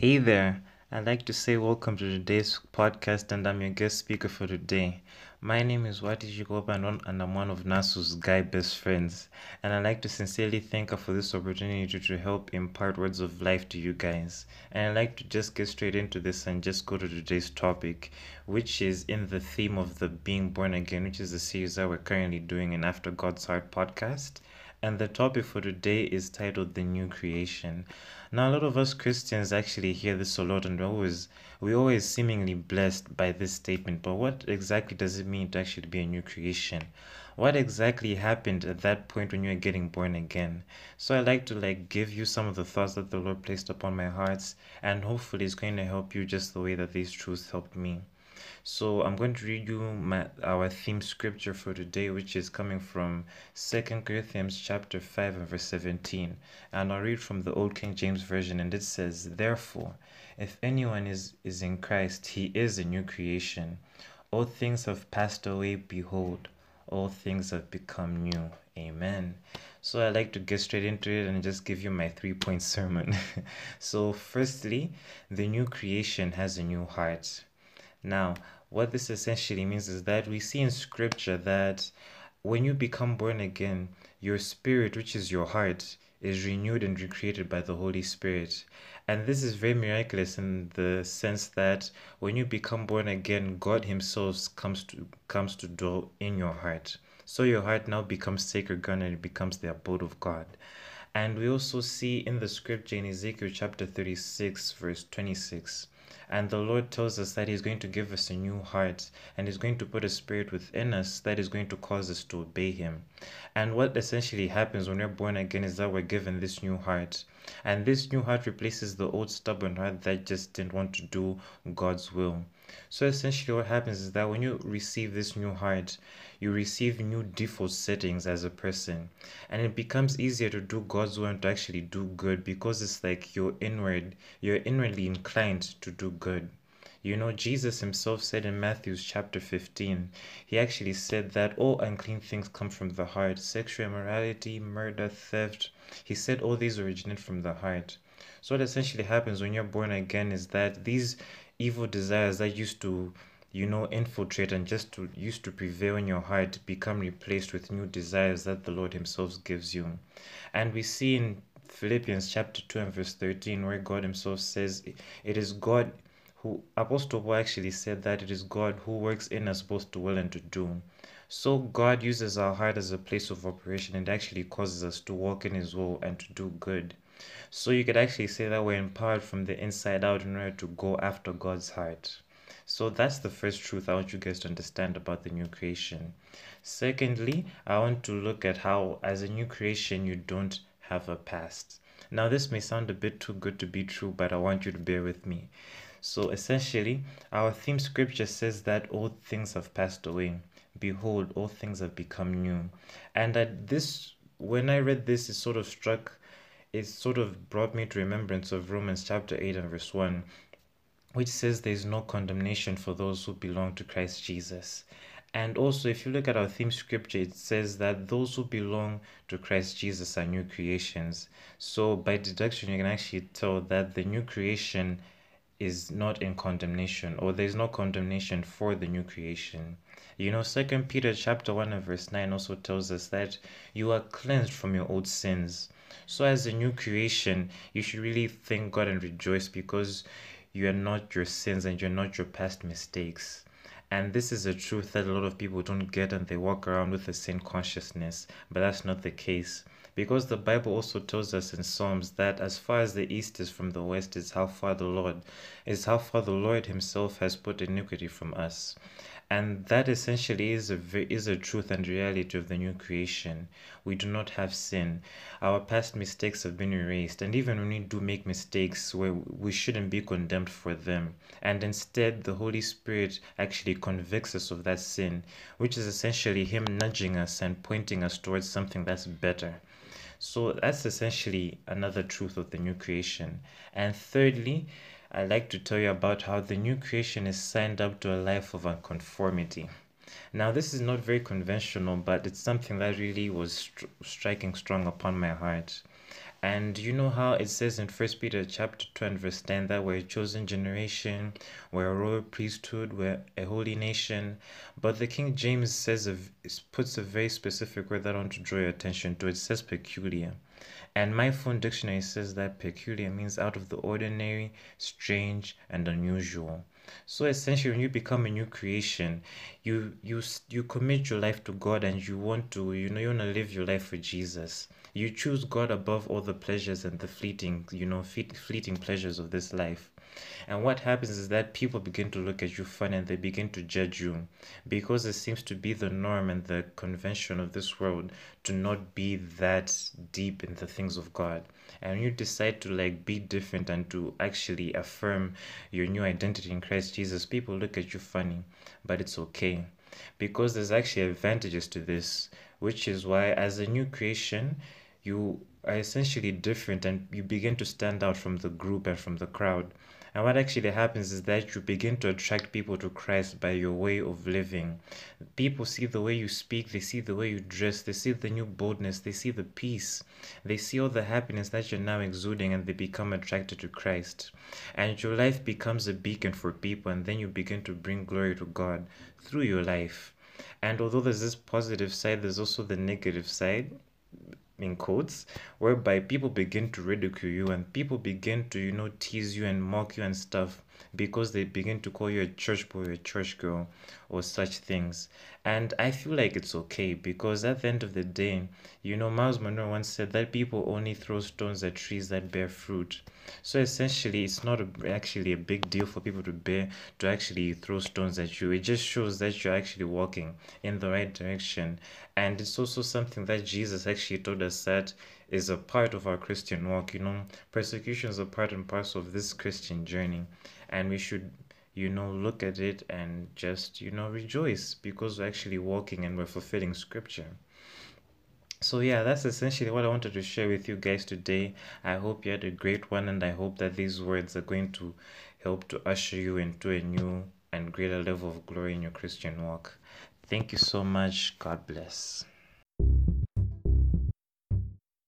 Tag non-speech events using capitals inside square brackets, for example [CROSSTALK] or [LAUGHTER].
Hey there, I'd like to say welcome to today's podcast, and I'm your guest speaker for today. My name is Wati Jikopanon, and I'm one of Nasu's guy best friends. And I'd like to sincerely thank her for this opportunity to help impart words of life to you guys. And I'd like to just get straight into this and just go to today's topic, which is in the theme of the Being Born Again, which is the series that we're currently doing in After God's Heart podcast. And the topic for today is titled The New Creation. Now, a lot of us Christians actually hear this a lot, and we always we always seemingly blessed by this statement. But what exactly does it mean to actually be a new creation? What exactly happened at that point when you were getting born again? So I'd like to like give you some of the thoughts that the Lord placed upon my hearts, and hopefully it's going to help you just the way that these truths helped me. So I'm going to read you my, our theme scripture for today, which is coming from Second Corinthians chapter 5 and verse 17. And I'll read from the Old King James Version, and it says, Therefore, if anyone is, is in Christ, he is a new creation. All things have passed away, behold, all things have become new. Amen. So I like to get straight into it and just give you my three point [LAUGHS] sermon. so, firstly, the new creation has a new heart. Now, what this essentially means is that we see in scripture that when you become born again, your spirit, which is your heart, is renewed and recreated by the Holy Spirit. And this is very miraculous in the sense that when you become born again, God Himself comes to comes to dwell in your heart. So your heart now becomes sacred ground and it becomes the abode of God. And we also see in the scripture in Ezekiel chapter 36, verse 26 and the Lord tells us that He's going to give us a new heart and He's going to put a spirit within us that is going to cause us to obey Him. And what essentially happens when we're born again is that we're given this new heart. And this new heart replaces the old stubborn heart that just didn't want to do God's will. So essentially, what happens is that when you receive this new heart, you receive new default settings as a person, and it becomes easier to do God's will and to actually do good because it's like you're inward, you're inwardly inclined to do good. You know, Jesus himself said in Matthew chapter 15, he actually said that all unclean things come from the heart sexual immorality, murder, theft. He said all these originate from the heart. So, what essentially happens when you're born again is that these evil desires that used to you know infiltrate and just to used to prevail in your heart become replaced with new desires that the lord himself gives you. And we see in philippians chapter 2 and verse 13 where god himself says it is god who apostle paul actually said that it is god who works in us both to will and to do so god uses our heart as a place of operation and actually causes us to walk in his will and to do good so you could actually say that we're empowered from the inside out in order to go after God's heart. So that's the first truth I want you guys to understand about the new creation. Secondly, I want to look at how, as a new creation, you don't have a past. Now, this may sound a bit too good to be true, but I want you to bear with me. So, essentially, our theme scripture says that all things have passed away. Behold, all things have become new. And at this, when I read this, it sort of struck it sort of brought me to remembrance of Romans chapter 8 and verse 1, which says there is no condemnation for those who belong to Christ Jesus. And also, if you look at our theme scripture, it says that those who belong to Christ Jesus are new creations. So, by deduction, you can actually tell that the new creation is not in condemnation, or there is no condemnation for the new creation. You know, Second Peter chapter one and verse nine also tells us that you are cleansed from your old sins. So, as a new creation, you should really thank God and rejoice because you are not your sins and you're not your past mistakes. And this is a truth that a lot of people don't get and they walk around with a sin consciousness, but that's not the case. Because the Bible also tells us in Psalms that as far as the east is from the west is how far the Lord is how far the Lord himself has put iniquity from us and that essentially is a is a truth and reality of the new creation. We do not have sin. Our past mistakes have been erased. And even when we do make mistakes where we shouldn't be condemned for them. And instead the holy spirit actually convicts us of that sin which is essentially him nudging us and pointing us towards something that's better. So that's essentially another truth of the new creation. And thirdly I'd like to tell you about how the new creation is signed up to a life of unconformity. Now, this is not very conventional, but it's something that really was striking strong upon my heart. And you know how it says in First Peter chapter 2 and verse 10 that we're a chosen generation, we're a royal priesthood, we're a holy nation. But the King James says a, puts a very specific word that I want to draw your attention to. It says peculiar. And my phone dictionary says that peculiar means out of the ordinary, strange, and unusual. So essentially, when you become a new creation, you you you commit your life to God, and you want to you know you want to live your life for Jesus you choose God above all the pleasures and the fleeting, you know, fleeting pleasures of this life. And what happens is that people begin to look at you funny and they begin to judge you because it seems to be the norm and the convention of this world to not be that deep in the things of God. And you decide to like be different and to actually affirm your new identity in Christ Jesus, people look at you funny, but it's okay because there's actually advantages to this, which is why as a new creation, you are essentially different and you begin to stand out from the group and from the crowd. And what actually happens is that you begin to attract people to Christ by your way of living. People see the way you speak, they see the way you dress, they see the new boldness, they see the peace, they see all the happiness that you're now exuding, and they become attracted to Christ. And your life becomes a beacon for people, and then you begin to bring glory to God through your life. And although there's this positive side, there's also the negative side in quotes whereby people begin to ridicule you and people begin to you know tease you and mock you and stuff because they begin to call you a church boy or a church girl or such things. And i feel like it's okay because at the end of the day you know myles munroe once said that people only throw stones at trees that bear fruit. So essentially it's not a, actually a big deal for people to bear to actually throw stones at you. It just shows that you're actually walking in the right direction. And it's also something that jesus actually told us that is a part of our christian walk. You know persecution is a part and parcel of this christian journey and we should you know look at it and just you know rejoice because we're actually walking and we're fulfilling scripture. So yeah that's essentially what i wanted to share with you guys today. I hope you had a great one and i hope that these words are going to help to usher you into a new and greater level of glory in your christian walk. Thank you so much. God bless